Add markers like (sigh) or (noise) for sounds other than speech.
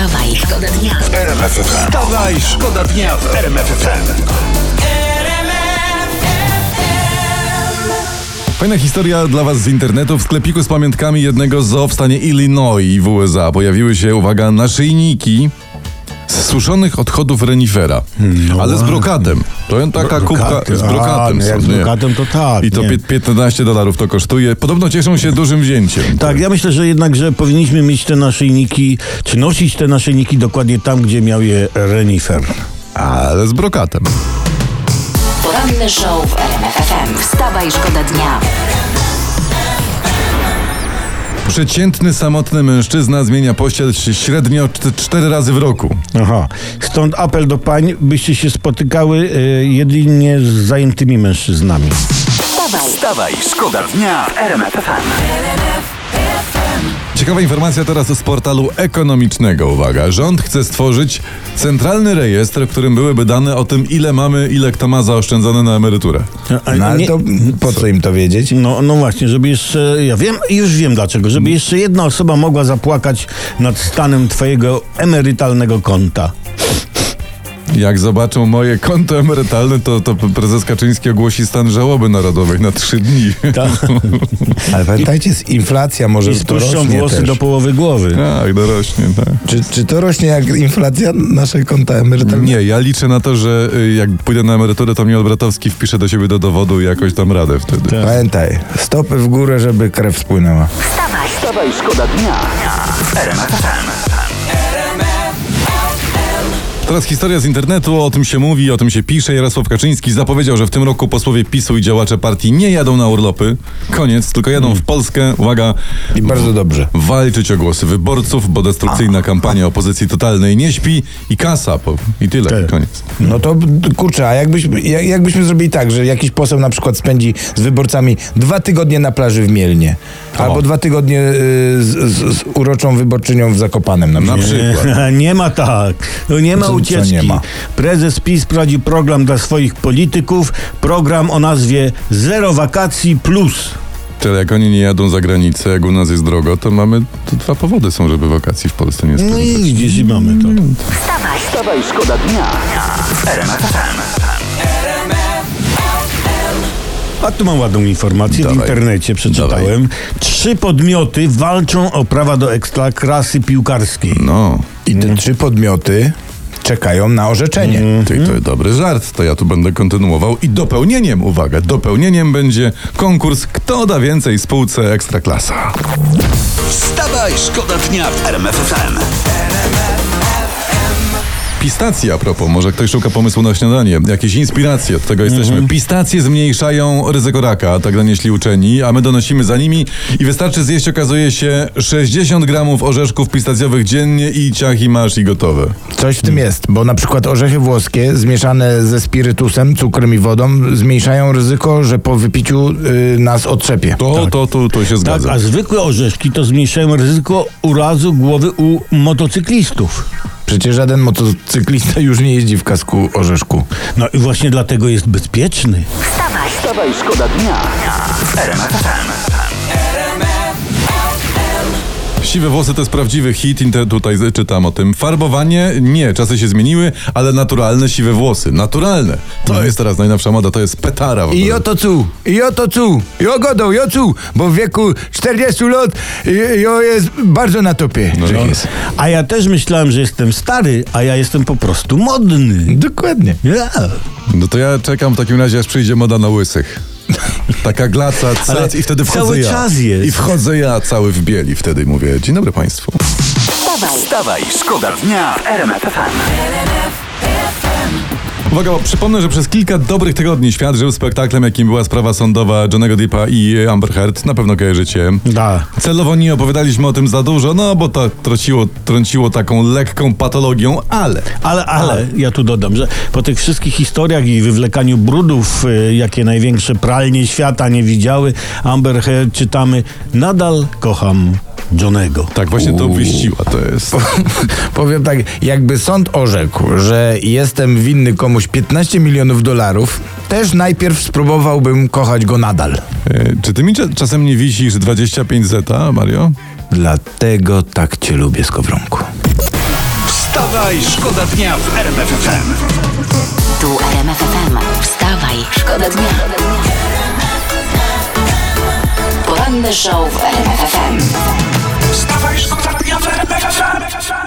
Wstawaj, szkoda dnia. Wstawaj, szkoda dnia w RMF FM. Fajna historia dla Was z internetu. W sklepiku z pamiątkami jednego zoo w stanie Illinois w USA pojawiły się, uwaga, naszyjniki z suszonych odchodów renifera, ale z brokatem. To taka kubka z A, brokatem. no jak są, z nie? brokatem, to tak, I to nie. pie- 15 dolarów to kosztuje. Podobno cieszą się dużym wzięciem. Tak, ja myślę, że jednak, że powinniśmy mieć te naszyjniki, czy nosić te naszyjniki dokładnie tam, gdzie miał je renifer. Ale z brokatem. Poranny show w RMF FM. Wstawaj, szkoda dnia. Przeciętny, samotny mężczyzna zmienia pościel średnio 4 razy w roku. Aha. Stąd apel do pań, byście się spotykały y, jedynie z zajętymi mężczyznami. Wstawaj, Wstawaj, szkoda dnia w RMF FM. Ciekawa informacja teraz z portalu ekonomicznego. Uwaga, rząd chce stworzyć centralny rejestr, w którym byłyby dane o tym, ile mamy, ile kto ma zaoszczędzone na emeryturę. A No ale nie- to po co im to wiedzieć? No, no właśnie, żeby jeszcze, ja wiem, już wiem dlaczego, żeby jeszcze jedna osoba mogła zapłakać nad stanem twojego emerytalnego konta. Jak zobaczą moje konto emerytalne, to, to prezes Kaczyński ogłosi stan żałoby narodowej na trzy dni. Tak. (laughs) Ale pamiętajcie, z- inflacja może I spuszczą włosy też. do połowy głowy. Tak, dorośnie, tak. Czy, czy to rośnie jak inflacja nasze konta emerytalne? Nie, ja liczę na to, że y, jak pójdę na emeryturę, to mnie Olbratowski wpisze do siebie do dowodu i jakoś tam radę wtedy. Tak. Pamiętaj, stopy w górę, żeby krew spłynęła. wstawaj, Wstawaj, szkoda dnia FM. Teraz historia z internetu, o tym się mówi, o tym się pisze. Jarosław Kaczyński zapowiedział, że w tym roku posłowie PiSu i działacze partii nie jadą na urlopy. Koniec, tylko jadą w Polskę, uwaga, I bardzo dobrze. walczyć o głosy wyborców, bo destrukcyjna kampania opozycji totalnej nie śpi i kasa, po, i tyle, Tak. koniec. No to kurczę, a jakbyśmy, jak- jakbyśmy zrobili tak, że jakiś poseł na przykład spędzi z wyborcami dwa tygodnie na plaży w Mielnie, albo dwa tygodnie y, z, z, z uroczą wyborczynią w Zakopanem na Na przykład. przykład. (laughs) Nie ma tak. No nie ma ucieczki. nie ma? Prezes PiS prowadzi program dla swoich polityków. Program o nazwie Zero Wakacji Plus. Tyle jak oni nie jadą za granicę, jak u nas jest drogo, to mamy, to dwa powody są, żeby wakacji w Polsce nie No spędzać. i widzisz, i mamy to. wstawaj, Wstawaj, szkoda dnia. A tu mam ładną informację Dawaj. w internecie, przeczytałem. Trzy podmioty walczą o prawa do ekstraklasy piłkarskiej. No, I te trzy podmioty czekają na orzeczenie. Ty, to dobry żart, to ja tu będę kontynuował. I dopełnieniem, uwaga, dopełnieniem będzie konkurs Kto da więcej spółce Ekstraklasa. Wstawaj, szkoda dnia w RMF FM. Pistacje a propos, może ktoś szuka pomysłu na śniadanie, jakieś inspiracje, od tego jesteśmy. Pistacje zmniejszają ryzyko raka, tak donieśli uczeni, a my donosimy za nimi i wystarczy zjeść, okazuje się, 60 gramów orzeszków pistacjowych dziennie i ciach i masz i gotowe. Coś w tym jest, bo na przykład orzechy włoskie zmieszane ze spirytusem, cukrem i wodą zmniejszają ryzyko, że po wypiciu y, nas otrzepie. To, to, to, to się Tak, zgadza. a zwykłe orzeszki to zmniejszają ryzyko urazu głowy u motocyklistów. Przecież żaden motocyklista już nie jeździ w kasku orzeszku. No i właśnie dlatego jest bezpieczny. wstawaj, Wstawaj, szkoda dnia FM. Siwe włosy to jest prawdziwy hit, Inter- tutaj czytam o tym. Farbowanie, nie, czasy się zmieniły, ale naturalne siwe włosy. Naturalne. To jest teraz najnowsza moda, to jest petara. w I ogóle. oto cu, i oto cu, i ogodą, i cu, bo w wieku 40 lat i, i jest bardzo na topie. No, no. jest. A ja też myślałem, że jestem stary, a ja jestem po prostu modny. Dokładnie. Ja. No to ja czekam w takim razie, aż przyjdzie moda na łysych. Taka glaca, cac, Ale i wtedy wchodzę cały ja. czas jest. I wchodzę ja cały w bieli, wtedy mówię, dzień dobry państwu. wstawaj, Wstawaj, szkoda dnia w RMF FM. Uwaga, przypomnę, że przez kilka dobrych tygodni świat żył spektaklem, jakim była sprawa sądowa Johnego Deppa i Amber Heard. Na pewno kojarzycie. Da. Celowo nie opowiadaliśmy o tym za dużo, no bo to trąciło, trąciło taką lekką patologią, ale... Ale, ale, ja tu dodam, że po tych wszystkich historiach i wywlekaniu brudów, y, jakie największe pralnie świata nie widziały, Amber Heard czytamy, nadal kocham Johnego. Tak, właśnie to wyściła, to jest... (laughs) Powiem tak, jakby sąd orzekł, że jestem winny komuś 15 milionów dolarów, też najpierw spróbowałbym kochać go nadal. E, Czy ty mi cza- czasem nie wisisz 25 zeta, Mario? Dlatego tak cię lubię, Skowronku. Wstawaj, szkoda dnia w RMF FM. Tu RMF FM. Wstawaj, szkoda dnia. Poranny show w RMF FM. Πάρε τον Σταύρο, πάρε τον Λιάντα.